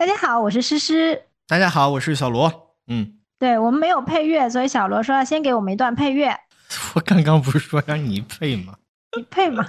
大家好，我是诗诗。大家好，我是小罗。嗯，对我们没有配乐，所以小罗说要先给我们一段配乐。我刚刚不是说让你配吗？你配吗？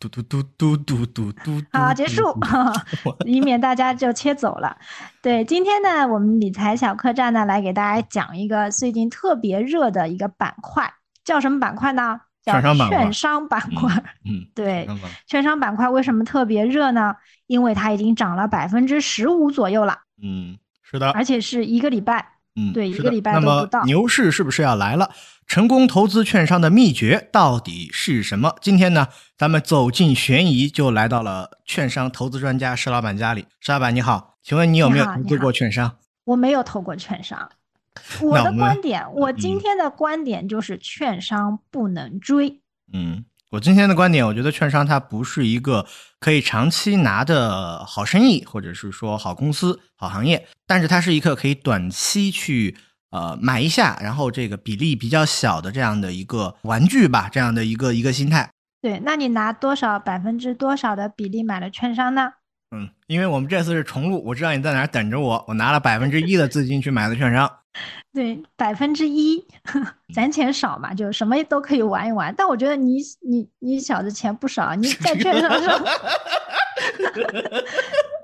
嘟嘟嘟嘟嘟嘟嘟。好，结束，以免大家就切走了。对，今天呢，我们理财小客栈呢，来给大家讲一个最近特别热的一个板块，叫什么板块呢？券商板块。券商板块。嗯，对，券商板块为什么特别热呢？因为它已经涨了百分之十五左右了。嗯，是的，而且是一个礼拜。嗯，对，一个礼拜都不到。牛市是不是要来了？成功投资券商的秘诀到底是什么？今天呢，咱们走进悬疑，就来到了券商投资专家石老板家里。石老板你好，请问你有没有投资过券商？我没有投过券商。我的观点，我今天的观点就是券商不能追。嗯。我今天的观点，我觉得券商它不是一个可以长期拿的好生意，或者是说好公司、好行业，但是它是一个可以短期去呃买一下，然后这个比例比较小的这样的一个玩具吧，这样的一个一个心态。对，那你拿多少百分之多少的比例买了券商呢？嗯，因为我们这次是重录，我知道你在哪儿等着我，我拿了百分之一的资金去买的券商。对，百分之一，咱钱少嘛，就什么都可以玩一玩。但我觉得你你你小子钱不少，你在券商上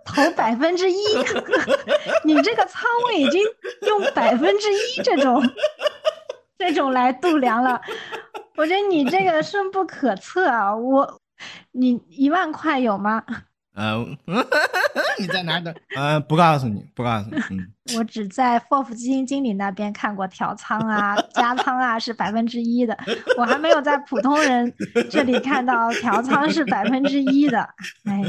投百分之一，你这个仓位已经用百分之一这种这种来度量了，我觉得你这个深不可测啊！我，你一万块有吗？呃，你在哪等？呃，不告诉你，不告诉你。嗯，我只在 FOF 基金经理那边看过调仓啊、加仓啊是百分之一的，我还没有在普通人这里看到调仓是百分之一的。哎，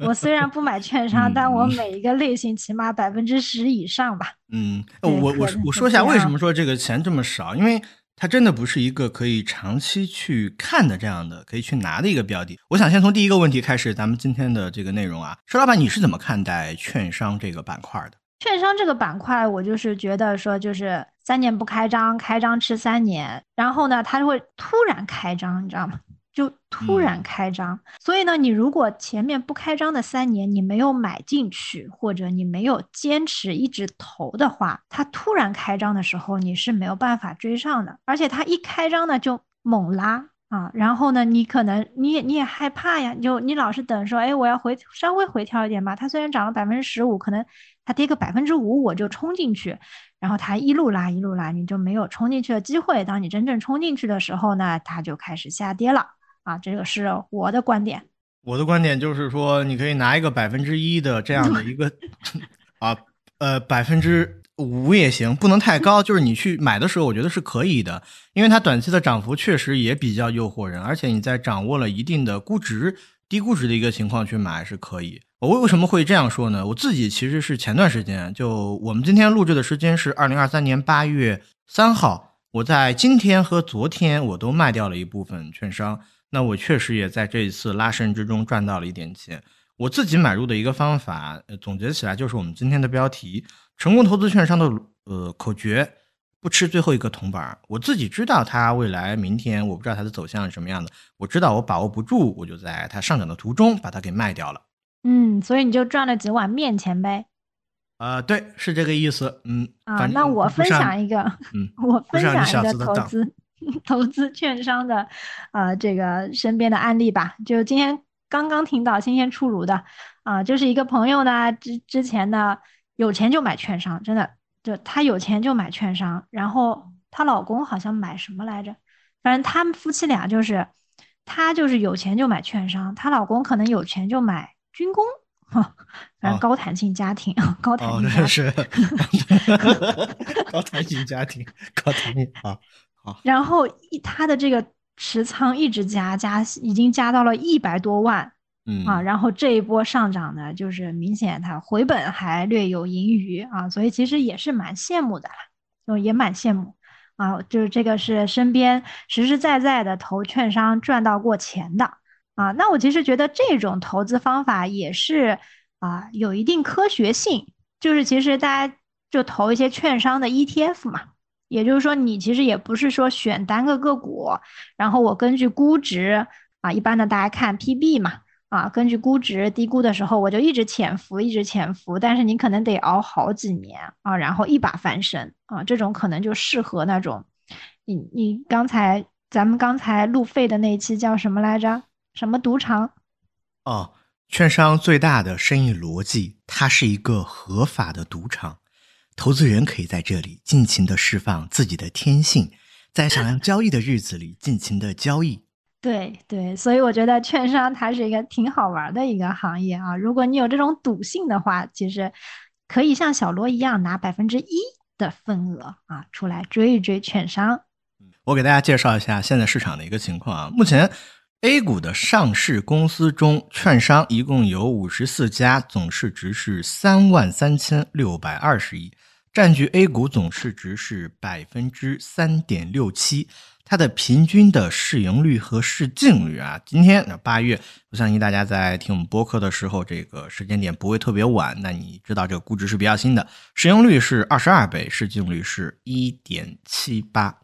我虽然不买券商，但我每一个类型起码百分之十以上吧。嗯，我我我说一下为什么说这个钱这么少，因为。它真的不是一个可以长期去看的这样的，可以去拿的一个标的。我想先从第一个问题开始，咱们今天的这个内容啊，说老板，你是怎么看待券商这个板块的？券商这个板块，我就是觉得说，就是三年不开张，开张吃三年，然后呢，它会突然开张，你知道吗？就突然开张，所以呢，你如果前面不开张的三年你没有买进去，或者你没有坚持一直投的话，它突然开张的时候你是没有办法追上的。而且它一开张呢就猛拉啊，然后呢，你可能你也你也害怕呀，就你老是等说，哎，我要回稍微回调一点吧。它虽然涨了百分之十五，可能它跌个百分之五我就冲进去，然后它一路拉一路拉，你就没有冲进去的机会。当你真正冲进去的时候呢，它就开始下跌了。啊，这个是我的观点。我的观点就是说，你可以拿一个百分之一的这样的一个，啊，呃，百分之五也行，不能太高。就是你去买的时候，我觉得是可以的，因为它短期的涨幅确实也比较诱惑人，而且你在掌握了一定的估值、低估值的一个情况去买是可以。我为什么会这样说呢？我自己其实是前段时间，就我们今天录制的时间是二零二三年八月三号，我在今天和昨天我都卖掉了一部分券商。那我确实也在这一次拉升之中赚到了一点钱。我自己买入的一个方法，总结起来就是我们今天的标题：成功投资券商的呃口诀，不吃最后一个铜板。我自己知道它未来明天，我不知道它的走向是什么样的。我知道我把握不住，我就在它上涨的途中把它给卖掉了。嗯，所以你就赚了几碗面钱呗。啊，对，是这个意思。嗯啊，那我分享一个，嗯，我分享一个投资。投资券商的，呃，这个身边的案例吧，就今天刚刚听到新鲜出炉的，啊，就是一个朋友呢，之之前呢有钱就买券商，真的，就她有钱就买券商，然后她老公好像买什么来着，反正他们夫妻俩就是，她就是有钱就买券商，她老公可能有钱就买军工，哈，反正高弹性家庭，高弹性家庭，高 弹性家庭，高弹性啊。然后一他的这个持仓一直加加，已经加到了一百多万，嗯啊，然后这一波上涨呢，就是明显他回本还略有盈余啊，所以其实也是蛮羡慕的啦，就也蛮羡慕啊，就是这个是身边实实在在的投券商赚到过钱的啊，那我其实觉得这种投资方法也是啊有一定科学性，就是其实大家就投一些券商的 ETF 嘛。也就是说，你其实也不是说选单个个股，然后我根据估值啊，一般的大家看 PB 嘛，啊，根据估值低估的时候，我就一直潜伏，一直潜伏，但是你可能得熬好几年啊，然后一把翻身啊，这种可能就适合那种，你你刚才咱们刚才路费的那一期叫什么来着？什么赌场？哦，券商最大的生意逻辑，它是一个合法的赌场，投资人可以在这里尽情的释放自己的天性，在想要交易的日子里尽情的交易。对对，所以我觉得券商它是一个挺好玩的一个行业啊。如果你有这种赌性的话，其实可以像小罗一样拿百分之一的份额啊出来追一追券商。我给大家介绍一下现在市场的一个情况啊。目前 A 股的上市公司中，券商一共有五十四家，总市值是三万三千六百二十亿，占据 A 股总市值是百分之三点六七。它的平均的市盈率和市净率啊，今天那八月，我相信大家在听我们播客的时候，这个时间点不会特别晚。那你知道这个估值是比较新的，市盈率是二十二倍，市净率是一点七八。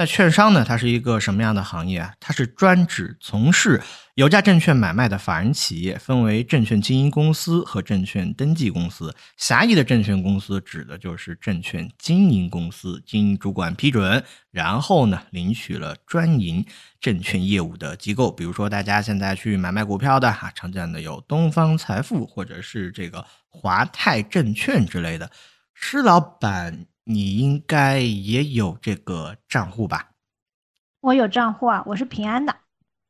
那券商呢？它是一个什么样的行业啊？它是专指从事有价证券买卖的法人企业，分为证券经营公司和证券登记公司。狭义的证券公司指的就是证券经营公司，经主管批准，然后呢领取了专营证券业务的机构。比如说大家现在去买卖股票的哈，常见的有东方财富或者是这个华泰证券之类的。施老板。你应该也有这个账户吧？我有账户啊，我是平安的。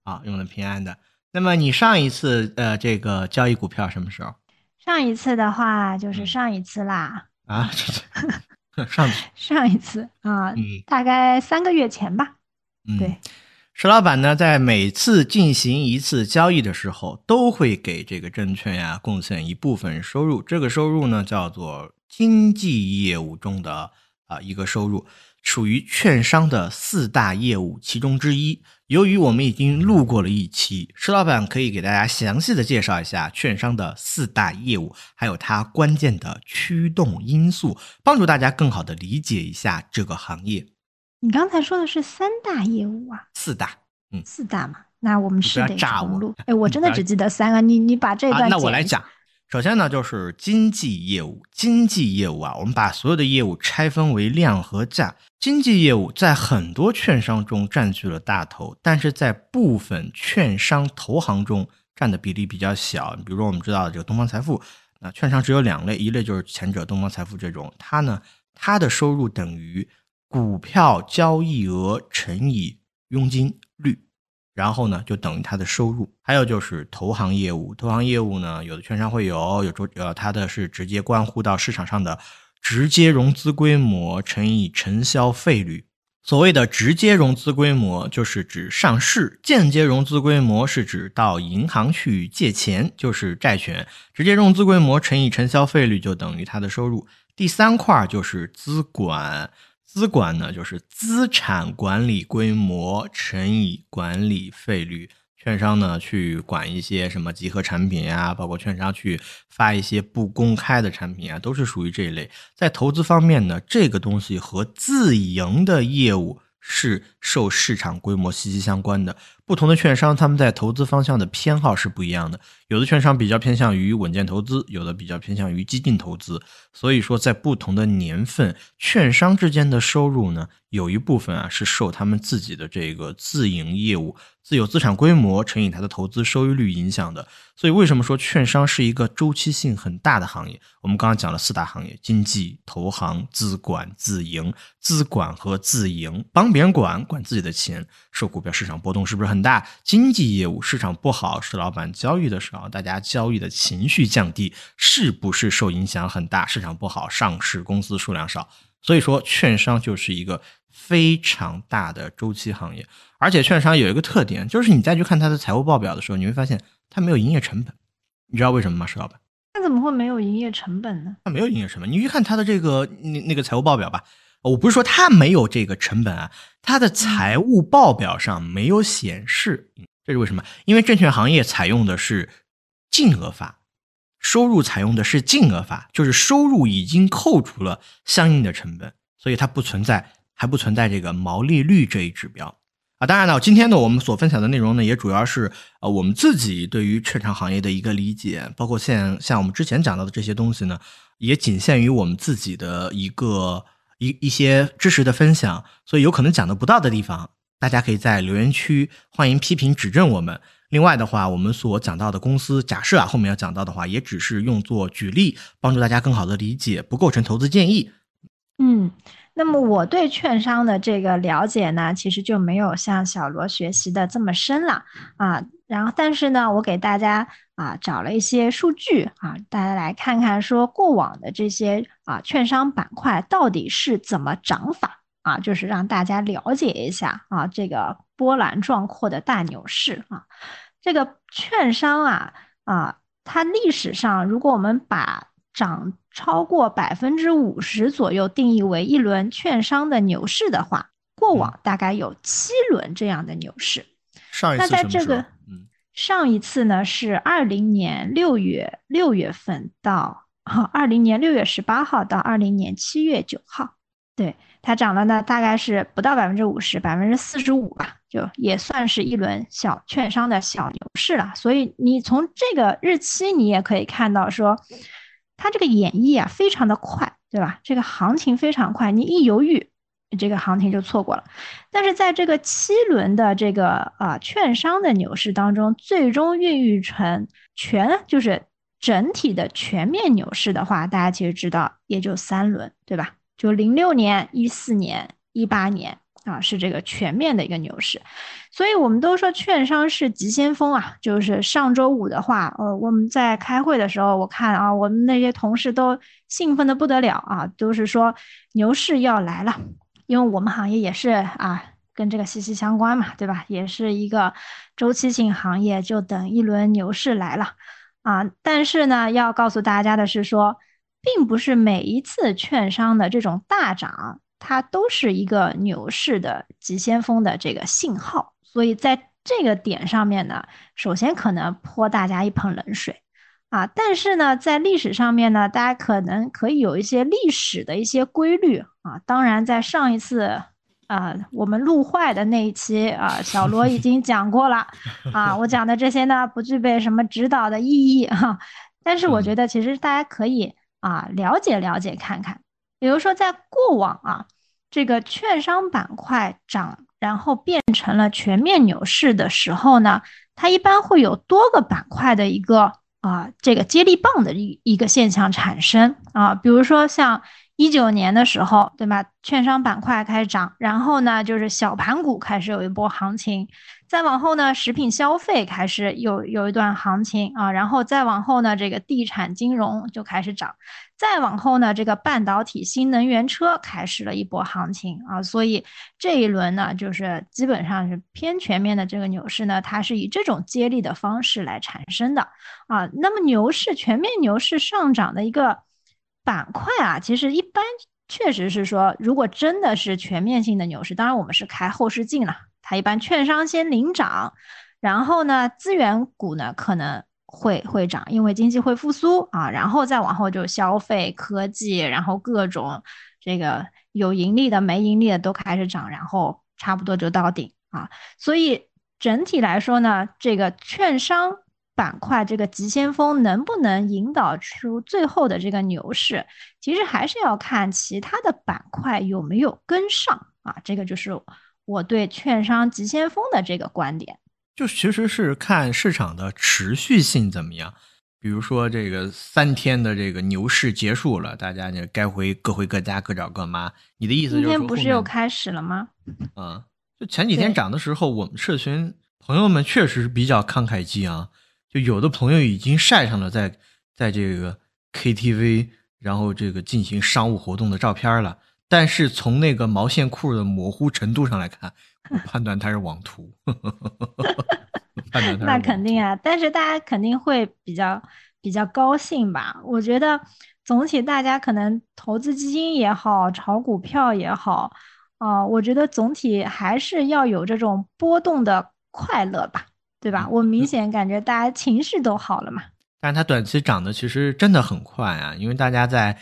啊，用的平安的。那么你上一次呃，这个交易股票什么时候？上一次的话就是上一次啦。啊，上 上一次啊，大概三个月前吧。嗯，对。石老板呢，在每次进行一次交易的时候，都会给这个证券呀贡献一部分收入。这个收入呢，叫做。经纪业务中的啊一个收入，属于券商的四大业务其中之一。由于我们已经录过了一期，石老板可以给大家详细的介绍一下券商的四大业务，还有它关键的驱动因素，帮助大家更好的理解一下这个行业。你刚才说的是三大业务啊？四大，嗯，四大嘛，那我们是得重录。哎，我真的只记得三个，你你把这段那我来讲。首先呢，就是经纪业务。经纪业务啊，我们把所有的业务拆分为量和价。经纪业务在很多券商中占据了大头，但是在部分券商投行中占的比例比较小。比如说我们知道的这个东方财富，那券商只有两类，一类就是前者东方财富这种，它呢，它的收入等于股票交易额乘以佣金。然后呢，就等于它的收入。还有就是投行业务，投行业务呢，有的券商会有，有呃，它的是直接关乎到市场上的直接融资规模乘以承销费率。所谓的直接融资规模，就是指上市；间接融资规模是指到银行去借钱，就是债权。直接融资规模乘以承销费率就等于它的收入。第三块就是资管。资管呢，就是资产管理规模乘以管理费率。券商呢，去管一些什么集合产品呀，包括券商去发一些不公开的产品啊，都是属于这一类。在投资方面呢，这个东西和自营的业务是受市场规模息息相关的。不同的券商，他们在投资方向的偏好是不一样的。有的券商比较偏向于稳健投资，有的比较偏向于激进投资。所以说，在不同的年份，券商之间的收入呢，有一部分啊是受他们自己的这个自营业务。自有资产规模乘以它的投资收益率影响的，所以为什么说券商是一个周期性很大的行业？我们刚刚讲了四大行业：经纪、投行、资管、自营。资管和自营，帮别人管管自己的钱，受股票市场波动是不是很大？经济业务市场不好，是老板交易的时候，大家交易的情绪降低，是不是受影响很大？市场不好，上市公司数量少，所以说券商就是一个非常大的周期行业。而且券商有一个特点，就是你再去看它的财务报表的时候，你会发现它没有营业成本。你知道为什么吗，石老板？它怎么会没有营业成本呢？它没有营业成本。你去看它的这个那那个财务报表吧，我不是说它没有这个成本啊，它的财务报表上没有显示，这是为什么？因为证券行业采用的是净额法，收入采用的是净额法，就是收入已经扣除了相应的成本，所以它不存在，还不存在这个毛利率这一指标。啊。当然了，今天呢，我们所分享的内容呢，也主要是呃我们自己对于券商行业的一个理解，包括像像我们之前讲到的这些东西呢，也仅限于我们自己的一个一一些知识的分享，所以有可能讲的不到的地方，大家可以在留言区欢迎批评指正我们。另外的话，我们所讲到的公司，假设啊后面要讲到的话，也只是用作举例，帮助大家更好的理解，不构成投资建议。嗯，那么我对券商的这个了解呢，其实就没有像小罗学习的这么深了啊。然后，但是呢，我给大家啊找了一些数据啊，大家来看看说过往的这些啊券商板块到底是怎么涨法啊，就是让大家了解一下啊这个波澜壮阔的大牛市啊。这个券商啊啊，它历史上，如果我们把涨超过百分之五十左右定义为一轮券商的牛市的话，过往大概有七轮这样的牛市。上一次那在这个，嗯，上一次呢是二零年六月六月份到二零年六月十八号到二零年七月九号，对。它涨了呢，大概是不到百分之五十，百分之四十五吧，就也算是一轮小券商的小牛市了。所以你从这个日期，你也可以看到说，它这个演绎啊非常的快，对吧？这个行情非常快，你一犹豫，这个行情就错过了。但是在这个七轮的这个啊券商的牛市当中，最终孕育成全就是整体的全面牛市的话，大家其实知道也就三轮，对吧？就零六年、一四年、一八年啊，是这个全面的一个牛市，所以我们都说券商是急先锋啊。就是上周五的话，呃，我们在开会的时候，我看啊，我们那些同事都兴奋的不得了啊，都是说牛市要来了，因为我们行业也是啊，跟这个息息相关嘛，对吧？也是一个周期性行业，就等一轮牛市来了啊。但是呢，要告诉大家的是说。并不是每一次券商的这种大涨，它都是一个牛市的急先锋的这个信号。所以在这个点上面呢，首先可能泼大家一盆冷水啊。但是呢，在历史上面呢，大家可能可以有一些历史的一些规律啊。当然，在上一次啊我们录坏的那一期啊，小罗已经 讲过了 啊。我讲的这些呢，不具备什么指导的意义哈。但是我觉得其实大家可以。啊，了解了解看看，比如说在过往啊，这个券商板块涨，然后变成了全面牛市的时候呢，它一般会有多个板块的一个啊这个接力棒的一一个现象产生啊，比如说像一九年的时候，对吧？券商板块开始涨，然后呢，就是小盘股开始有一波行情。再往后呢，食品消费开始有有一段行情啊，然后再往后呢，这个地产金融就开始涨，再往后呢，这个半导体、新能源车开始了一波行情啊，所以这一轮呢，就是基本上是偏全面的这个牛市呢，它是以这种接力的方式来产生的啊。那么牛市全面牛市上涨的一个板块啊，其实一般确实是说，如果真的是全面性的牛市，当然我们是开后视镜了。它一般券商先领涨，然后呢，资源股呢可能会会涨，因为经济会复苏啊，然后再往后就消费、科技，然后各种这个有盈利的、没盈利的都开始涨，然后差不多就到顶啊。所以整体来说呢，这个券商板块这个急先锋能不能引导出最后的这个牛市，其实还是要看其他的板块有没有跟上啊，这个就是。我对券商急先锋的这个观点，就其实是看市场的持续性怎么样。比如说，这个三天的这个牛市结束了，大家呢该回各回各家，各找各妈。你的意思就是今天不是又开始了吗？嗯，就前几天涨的时候，我们社群朋友们确实是比较慷慨激昂，就有的朋友已经晒上了在在这个 KTV，然后这个进行商务活动的照片了。但是从那个毛线裤的模糊程度上来看，我判断它是网图。判断那肯定啊，但是大家肯定会比较比较高兴吧？我觉得总体大家可能投资基金也好，炒股票也好，啊，我觉得总体还是要有这种波动的快乐吧，对吧？我明显感觉大家情绪都好了嘛。但是它短期涨的其实真的很快啊，因为大家在。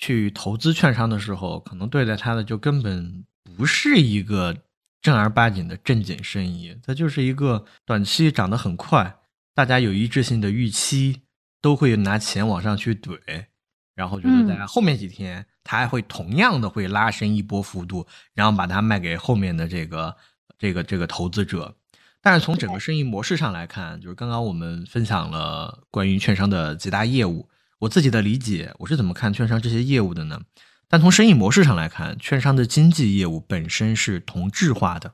去投资券商的时候，可能对待它的就根本不是一个正儿八经的正经生意，它就是一个短期涨得很快，大家有一致性的预期，都会拿钱往上去怼，然后觉得在后面几天，它还会同样的会拉升一波幅度，然后把它卖给后面的这个这个这个投资者。但是从整个生意模式上来看，就是刚刚我们分享了关于券商的几大业务，我自己的理解，我是怎么看券商这些业务的呢？但从生意模式上来看，券商的经纪业务本身是同质化的，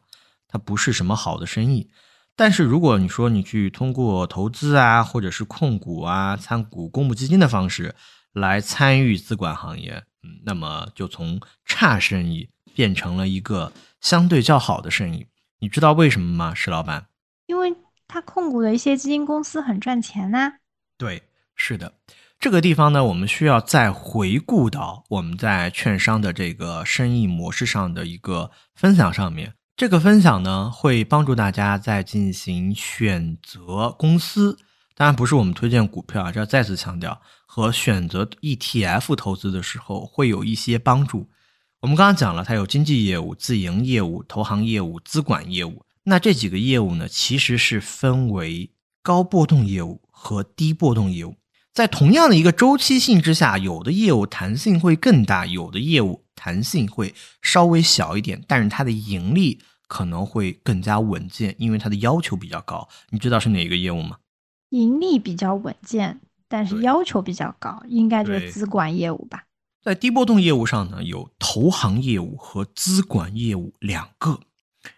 它不是什么好的生意。但是如果你说你去通过投资啊，或者是控股啊、参股公募基金的方式来参与资管行业，嗯，那么就从差生意变成了一个相对较好的生意。你知道为什么吗，石老板？因为他控股的一些基金公司很赚钱呐。对，是的。这个地方呢，我们需要再回顾到我们在券商的这个生意模式上的一个分享上面。这个分享呢，会帮助大家在进行选择公司，当然不是我们推荐股票啊，这要再次强调，和选择 ETF 投资的时候会有一些帮助。我们刚刚讲了，它有经纪业务、自营业务、投行业务、资管业务。那这几个业务呢，其实是分为高波动业务和低波动业务。在同样的一个周期性之下，有的业务弹性会更大，有的业务弹性会稍微小一点，但是它的盈利可能会更加稳健，因为它的要求比较高。你知道是哪一个业务吗？盈利比较稳健，但是要求比较高，应该就是资管业务吧。在低波动业务上呢，有投行业务和资管业务两个。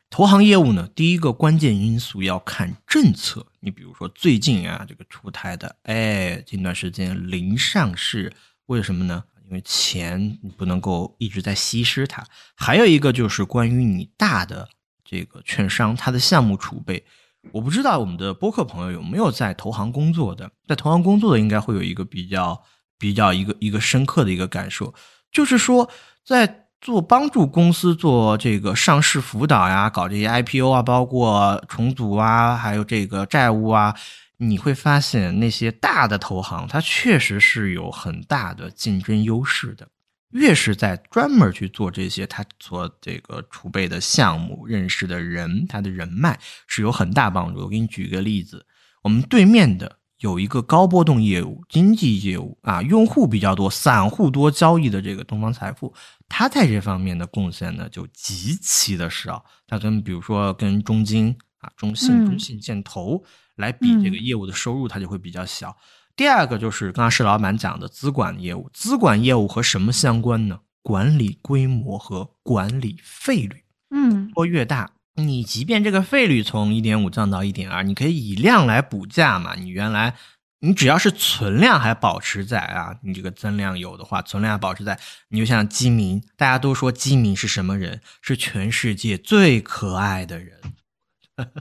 投行业务呢，第一个关键因素要看政策。你比如说最近啊，这个出台的，哎，近段时间零上市，为什么呢？因为钱你不能够一直在稀释它。还有一个就是关于你大的这个券商它的项目储备。我不知道我们的播客朋友有没有在投行工作的，在投行工作的应该会有一个比较。比较一个一个深刻的一个感受，就是说，在做帮助公司做这个上市辅导呀，搞这些 IPO 啊，包括重组啊，还有这个债务啊，你会发现那些大的投行，它确实是有很大的竞争优势的。越是在专门去做这些，他做这个储备的项目，认识的人，他的人脉是有很大帮助。我给你举个例子，我们对面的。有一个高波动业务、经济业务啊，用户比较多、散户多交易的这个东方财富，它在这方面的贡献呢就极其的少。它跟比如说跟中金啊、中信、中信建投来比，这个业务的收入它就会比较小。第二个就是刚刚石老板讲的资管业务，资管业务和什么相关呢？管理规模和管理费率，嗯，或越大。你即便这个费率从一点五降到一点二，你可以以量来补价嘛？你原来你只要是存量还保持在啊，你这个增量有的话，存量保持在，你就像基民，大家都说基民是什么人？是全世界最可爱的人。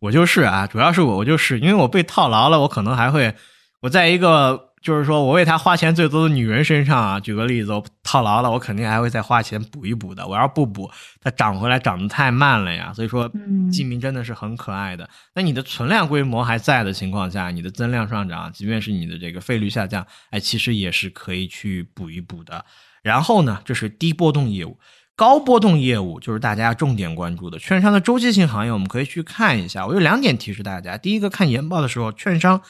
我就是啊，主要是我，我就是因为我被套牢了，我可能还会我在一个。就是说我为他花钱最多的女人身上啊，举个例子，我套牢了，我肯定还会再花钱补一补的。我要不补，它涨回来涨得太慢了呀。所以说，基民真的是很可爱的。那你的存量规模还在的情况下，你的增量上涨，即便是你的这个费率下降，哎，其实也是可以去补一补的。然后呢，这是低波动业务，高波动业务就是大家重点关注的券商的周期性行业，我们可以去看一下。我有两点提示大家：第一个，看研报的时候，券商。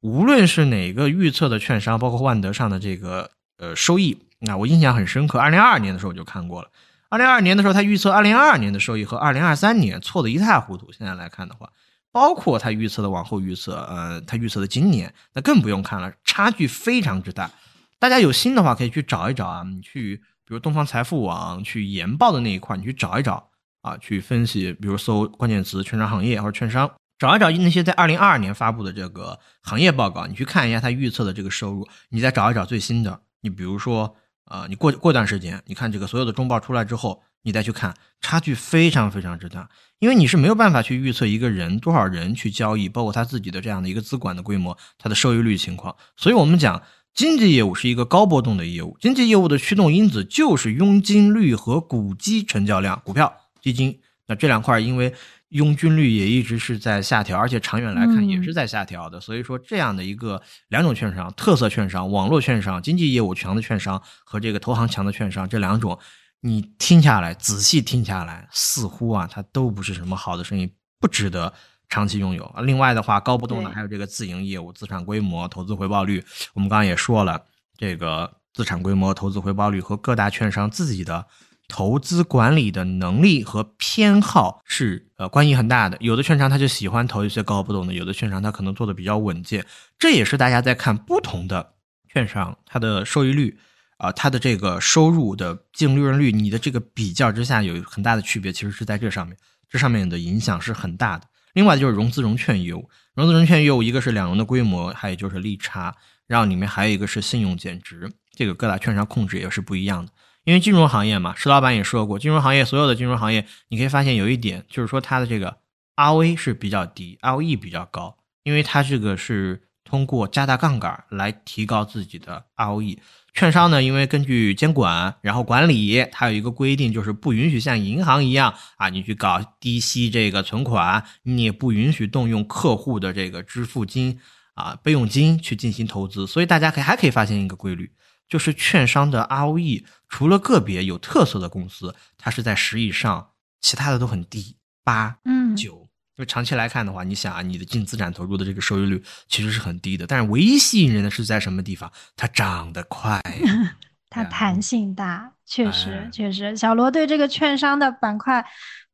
无论是哪个预测的券商，包括万德上的这个呃收益，那我印象很深刻。二零二二年的时候我就看过了。二零二二年的时候，他预测二零二二年的收益和二零二三年错的一塌糊涂。现在来看的话，包括他预测的往后预测，呃，他预测的今年，那更不用看了，差距非常之大。大家有心的话，可以去找一找啊，你去比如东方财富网去研报的那一块，你去找一找啊，去分析，比如搜关键词券商行业或者券商。找一找那些在二零二二年发布的这个行业报告，你去看一下它预测的这个收入，你再找一找最新的。你比如说，呃，你过过段时间，你看这个所有的中报出来之后，你再去看，差距非常非常之大。因为你是没有办法去预测一个人多少人去交易，包括他自己的这样的一个资管的规模，它的收益率情况。所以我们讲，经济业务是一个高波动的业务，经济业务的驱动因子就是佣金率和股基成交量，股票、基金。那这两块因为。佣金率也一直是在下调，而且长远来看也是在下调的。所以说，这样的一个两种券商，特色券商、网络券商、经济业务强的券商和这个投行强的券商，这两种你听下来，仔细听下来，似乎啊，它都不是什么好的生意，不值得长期拥有啊。另外的话，高波动的，还有这个自营业务、资产规模、投资回报率，我们刚刚也说了，这个资产规模、投资回报率和各大券商自己的投资管理的能力和偏好是呃关系很大的。有的券商他就喜欢投一些高波动的，有的券商他可能做的比较稳健。这也是大家在看不同的券商它的收益率。啊，它的这个收入的净利润率，你的这个比较之下有很大的区别，其实是在这上面，这上面的影响是很大的。另外就是融资融券业务，融资融券业务一个是两融的规模，还有就是利差，然后里面还有一个是信用减值，这个各大券商控制也是不一样的。因为金融行业嘛，石老板也说过，金融行业所有的金融行业，你可以发现有一点，就是说它的这个 ROA 是比较低，ROE 比较高，因为它这个是通过加大杠杆来提高自己的 ROE。券商呢，因为根据监管，然后管理，它有一个规定，就是不允许像银行一样啊，你去搞低息这个存款，你也不允许动用客户的这个支付金啊备用金去进行投资。所以大家可以还可以发现一个规律，就是券商的 ROE 除了个别有特色的公司，它是在十以上，其他的都很低，八、嗯，九。因为长期来看的话，你想啊，你的净资产投入的这个收益率其实是很低的，但是唯一吸引人的是在什么地方？它涨得快呀，它弹性大，确实哎确实。小罗对这个券商的板块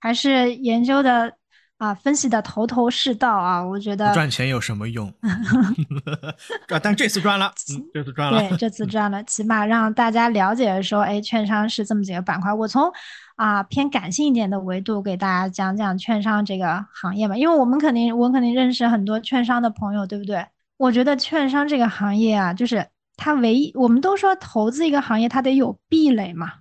还是研究的啊，分析的头头是道啊，我觉得赚钱有什么用？赚，但这次赚了，嗯，这次赚了，对，这次赚了，起码让大家了解说，哎，券商是这么几个板块。我从啊偏感性一点的维度给大家讲讲券商这个行业吧，因为我们肯定我肯定认识很多券商的朋友，对不对？我觉得券商这个行业啊，就是它唯一，我们都说投资一个行业它得有壁垒嘛，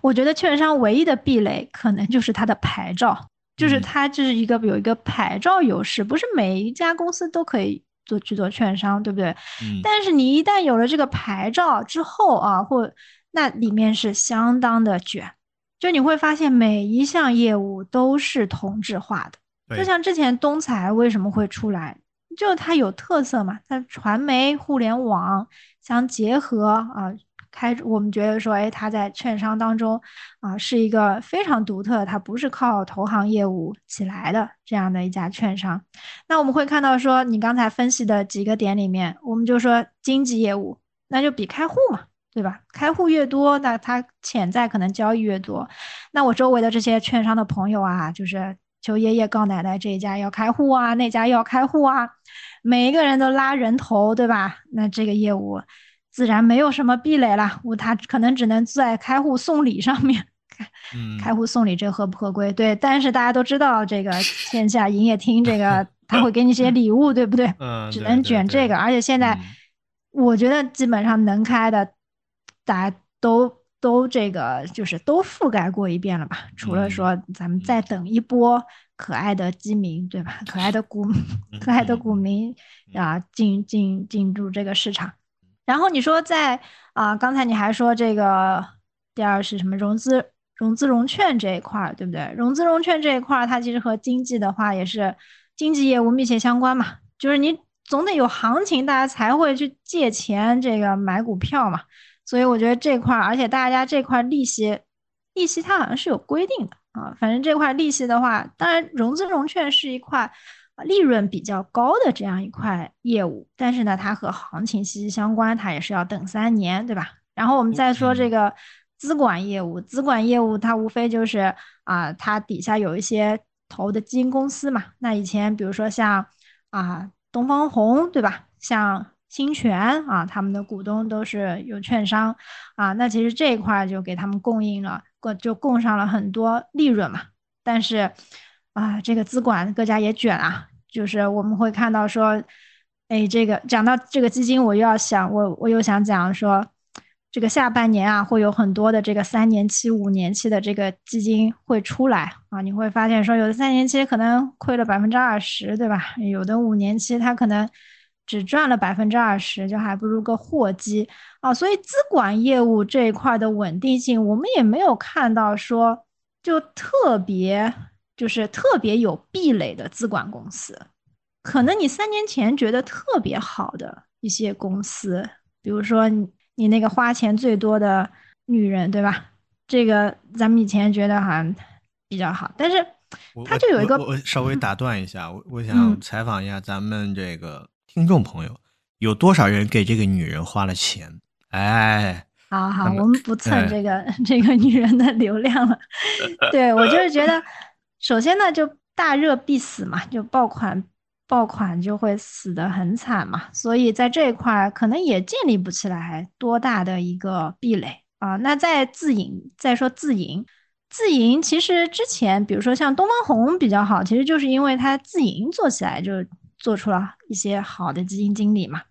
我觉得券商唯一的壁垒可能就是它的牌照。就是嗯它就是一个有一个牌照优势，不是每一家公司都可以做去做券商，对不对？嗯，但是你一旦有了这个牌照之后啊，或那里面是相当的卷，就你会发现每一项业务都是同质化的。就像之前东财为什么会出来，就它有特色嘛，它传媒、互联网相结合啊，开我们觉得说，哎，他在券商当中啊是一个非常独特，它不是靠投行业务起来的这样的一家券商。那我们会看到说，你刚才分析的几个点里面，我们就说经纪业务，那就比开户嘛，对吧？开户越多，那他潜在可能交易越多。那我周围的这些券商的朋友啊，就是求爷爷告奶奶，这一家要开户啊，那家要开户啊，每一个人都拉人头，对吧？那这个业务自然没有什么壁垒了，我他可能只能在开户送礼上面。嗯，开户送礼这合不合规？对，但是大家都知道这个 线下营业厅这个 他会给你一些礼物，对不对？嗯，只能卷这个，而且现在嗯我觉得基本上能开的，大家都都这个就是都覆盖过一遍了吧？除了嗯说咱们再等一波可爱的基民，对吧？可爱的股 可爱的股民嗯啊，进进进入这个市场。然后你说在啊，刚才你还说这个第二是什么融资融资融券这一块儿，对不对？融资融券这一块儿，它其实和经济的话也是经济业务密切相关嘛，就是你总得有行情，大家才会去借钱这个买股票嘛。所以我觉得这块儿，而且大家这块利息，利息它好像是有规定的啊。反正这块利息的话，当然融资融券是一块利润比较高的这样一块业务，但是呢，它和行情息息相关，它也是要等三年，对吧？然后我们再说这个资管业务，资管业务它无非就是啊，它底下有一些投的基金公司嘛。那以前比如说像啊东方红，对吧？像新泉啊，他们的股东都是有券商啊，那其实这一块就给他们供应了，供就供上了很多利润嘛。但是啊，这个资管各家也卷啊，就是我们会看到说，哎，这个讲到这个基金，我又要想，我我又想讲说，这个下半年啊，会有很多的这个三年期、五年期的这个基金会出来啊，你会发现说，有的三年期可能亏了百分之二十，对吧？有的五年期它可能只赚了百分之二十，就还不如个货基啊。所以资管业务这一块的稳定性，我们也没有看到说就特别就是特别有壁垒的资管公司。可能你三年前觉得特别好的一些公司，比如说你你那个花钱最多的女人，对吧？这个咱们以前觉得好像比较好，但是它就有一个，我稍微打断一下，我我想嗯采访一下咱们这个听众朋友，有多少人给这个女人花了钱？哎，好好，我们不蹭哎这个、这个女人的流量了。对我就是觉得，首先呢，就大热必死嘛，就爆款爆款就会死得很惨嘛，所以在这一块可能也建立不起来多大的一个壁垒啊。那在自营，再说自营，自营其实之前比如说像东方红比较好，其实就是因为它自营做起来就做出了一些好的基金经理嘛。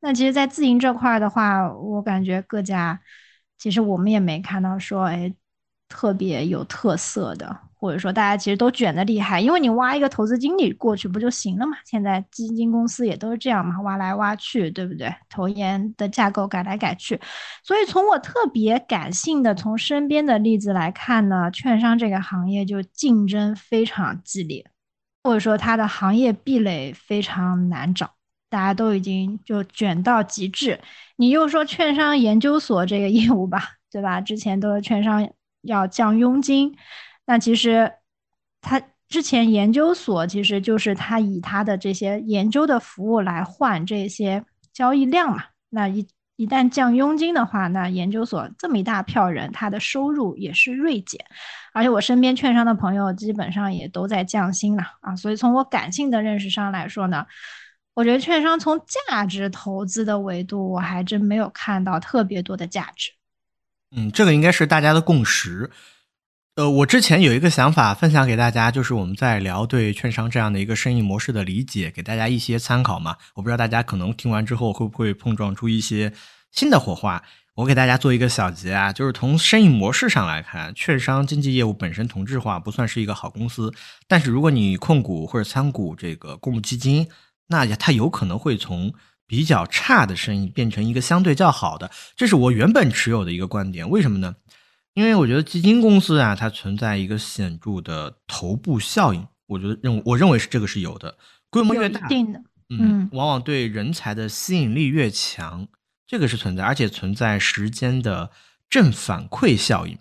那其实，在自营这块的话，我感觉各家其实我们也没看到说，哎，特别有特色的，或者说大家其实都卷的厉害，因为你挖一个投资经理过去不就行了嘛？现在基金公司也都是这样嘛，挖来挖去，对不对？投研的架构改来改去，所以从我特别感性的从身边的例子来看呢，券商这个行业就竞争非常激烈，或者说它的行业壁垒非常难找。大家都已经就卷到极致，你又说券商研究所这个业务吧，对吧？之前都是券商要降佣金，那其实他之前研究所其实就是他以他的这些研究的服务来换这些交易量嘛。那一一旦降佣金的话，那研究所这么一大票人，他的收入也是锐减。而且我身边券商的朋友基本上也都在降薪了啊，所以从我感性的认识上来说呢。我觉得券商从价值投资的维度，我还真没有看到特别多的价值。嗯，这个应该是大家的共识。呃，我之前有一个想法分享给大家，就是我们在聊对券商这样的一个生意模式的理解，给大家一些参考嘛。我不知道大家可能听完之后会不会碰撞出一些新的火花。我给大家做一个小结啊，就是从生意模式上来看，券商经纪业务本身同质化不算是一个好公司，但是如果你控股或者参股这个公募基金，那它有可能会从比较差的生意变成一个相对较好的，这是我原本持有的一个观点。为什么呢？因为我觉得基金公司啊，它存在一个显著的头部效应，我觉得认我认为是这个是有的，规模越大，定的，嗯嗯，往往对人才的吸引力越强，这个是存在，而且存在时间的正反馈效应。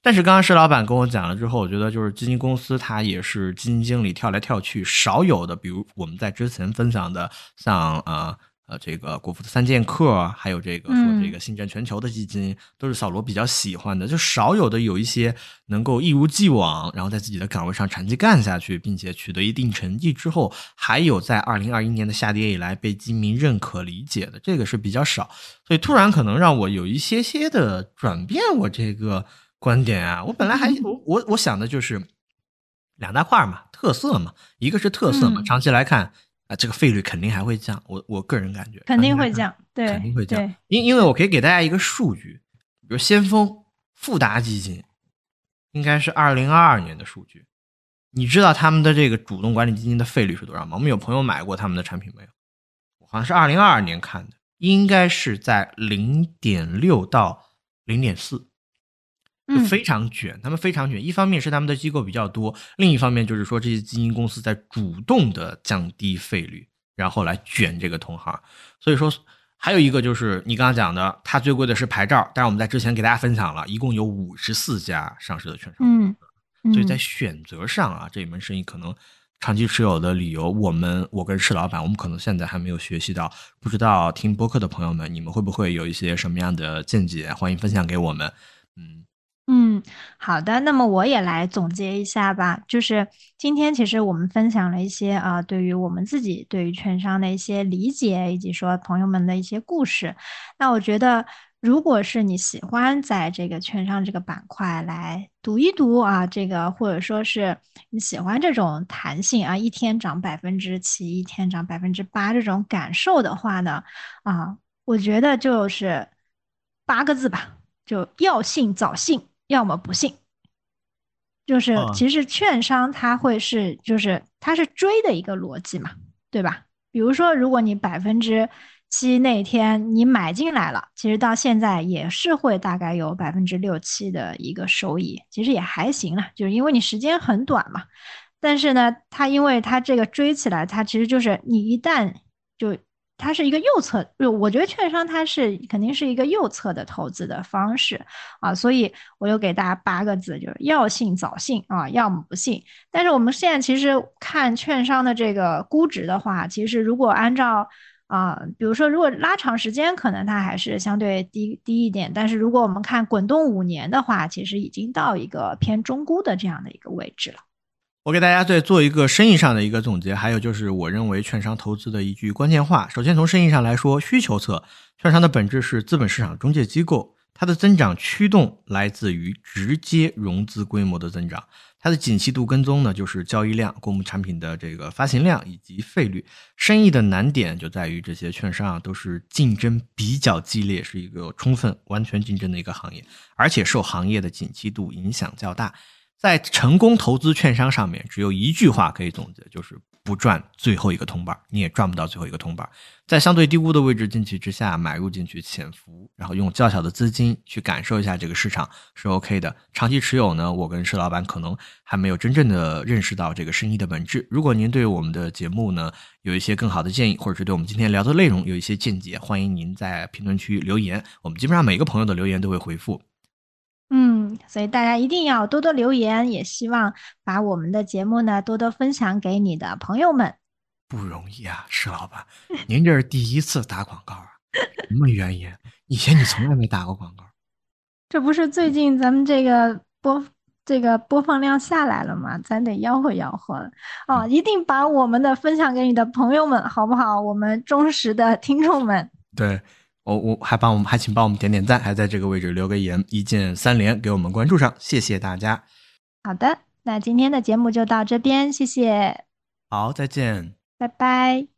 但是刚刚石老板跟我讲了之后，我觉得就是基金公司它也是基金经理跳来跳去，少有的，比如我们在之前分享的像呃呃这个国富的三剑客，还有这个说这个星战全球的基金，都是小罗比较喜欢的，就少有的有一些能够一如既往，然后在自己的岗位上长期干下去，并且取得一定成绩之后，还有在二零二一年的下跌以来被基民认可理解的，这个是比较少，所以突然可能让我有一些些的转变，我这个。观点啊，我本来还我我我想的就是两大块嘛，特色嘛，一个是特色嘛，嗯。长期来看啊，这个费率肯定还会降，我我个人感觉肯定会降，对，肯定会降，因因为我可以给大家一个数据，比如先锋富达基金，应该是二零二二年的数据，你知道他们的这个主动管理基金的费率是多少吗？我们有朋友买过他们的产品没有？好像是二零二二年看的，应该是在零点六到零点四。就嗯非常卷，他们非常卷。一方面是他们的机构比较多，另一方面就是说这些基金公司在主动的降低费率，然后来卷这个同行。所以说，还有一个就是你刚刚讲的，它最贵的是牌照，但是我们在之前给大家分享了，一共有五十四家上市的券商，嗯，所以在嗯选择上啊，这一门生意可能长期持有的理由，我们我跟施老板，我们可能现在还没有学习到，不知道听播客的朋友们，你们会不会有一些什么样的见解？欢迎分享给我们。嗯。嗯，好的，那么我也来总结一下吧。就是今天其实我们分享了一些啊、对于我们自己对于券商的一些理解，以及说朋友们的一些故事。那我觉得，如果是你喜欢在这个券商这个板块来读一读啊，这个或者说是你喜欢这种弹性啊，一天涨百分之七，一天涨百分之八这种感受的话呢，啊，我觉得就是八个字吧，就要信早信。要么不信，就是啊其实券商它会是就是它是追的一个逻辑嘛，对吧？比如说，如果你百分之七那天你买进来了，其实到现在也是会大概有百分之六七的一个收益，其实也还行了，就是因为你时间很短嘛。但是呢，它因为它这个追起来，它其实就是你一旦就它是一个右侧，我觉得券商它是肯定是一个右侧的投资的方式啊，所以我又给大家八个字，就是要信早信啊，要么不信。但是我们现在其实看券商的这个估值的话，其实如果按照啊，比如说如果拉长时间，可能它还是相对低低一点。但是如果我们看滚动五年的话，其实已经到一个偏中估的这样的一个位置了。我给大家再做一个生意上的一个总结，还有就是我认为券商投资的一句关键话。首先从生意上来说，需求侧，券商的本质是资本市场中介机构，它的增长驱动来自于直接融资规模的增长，它的景气度跟踪呢就是交易量、公募产品的这个发行量以及费率。生意的难点就在于这些券商啊都是竞争比较激烈，是一个充分完全竞争的一个行业，而且受行业的景气度影响较大。在成功投资券商上面，只有一句话可以总结，就是不赚最后一个铜板，你也赚不到最后一个铜板。在相对低估的位置进去之下，买入进去潜伏，然后用较小的资金去感受一下这个市场是 OK 的。长期持有呢，我跟施老板可能还没有真正的认识到这个生意的本质。如果您对我们的节目呢有一些更好的建议，或者是对我们今天聊的内容有一些见解，欢迎您在评论区留言，我们基本上每个朋友的留言都会回复。嗯，所以大家一定要多多留言，也希望把我们的节目呢多多分享给你的朋友们。不容易啊，石老板，您这是第一次打广告啊？什么原因？以前你从来没打过广告。这不是最近咱们这个播这个播放量下来了吗？咱得吆喝吆喝了哦！一定把我们的分享给你的朋友们，好不好？我们忠实的听众们。对。我我还帮我们还请帮我们点点赞，还在这个位置留个言，一键三连给我们关注上，谢谢大家。好的，那今天的节目就到这边，谢谢。好，再见，拜拜。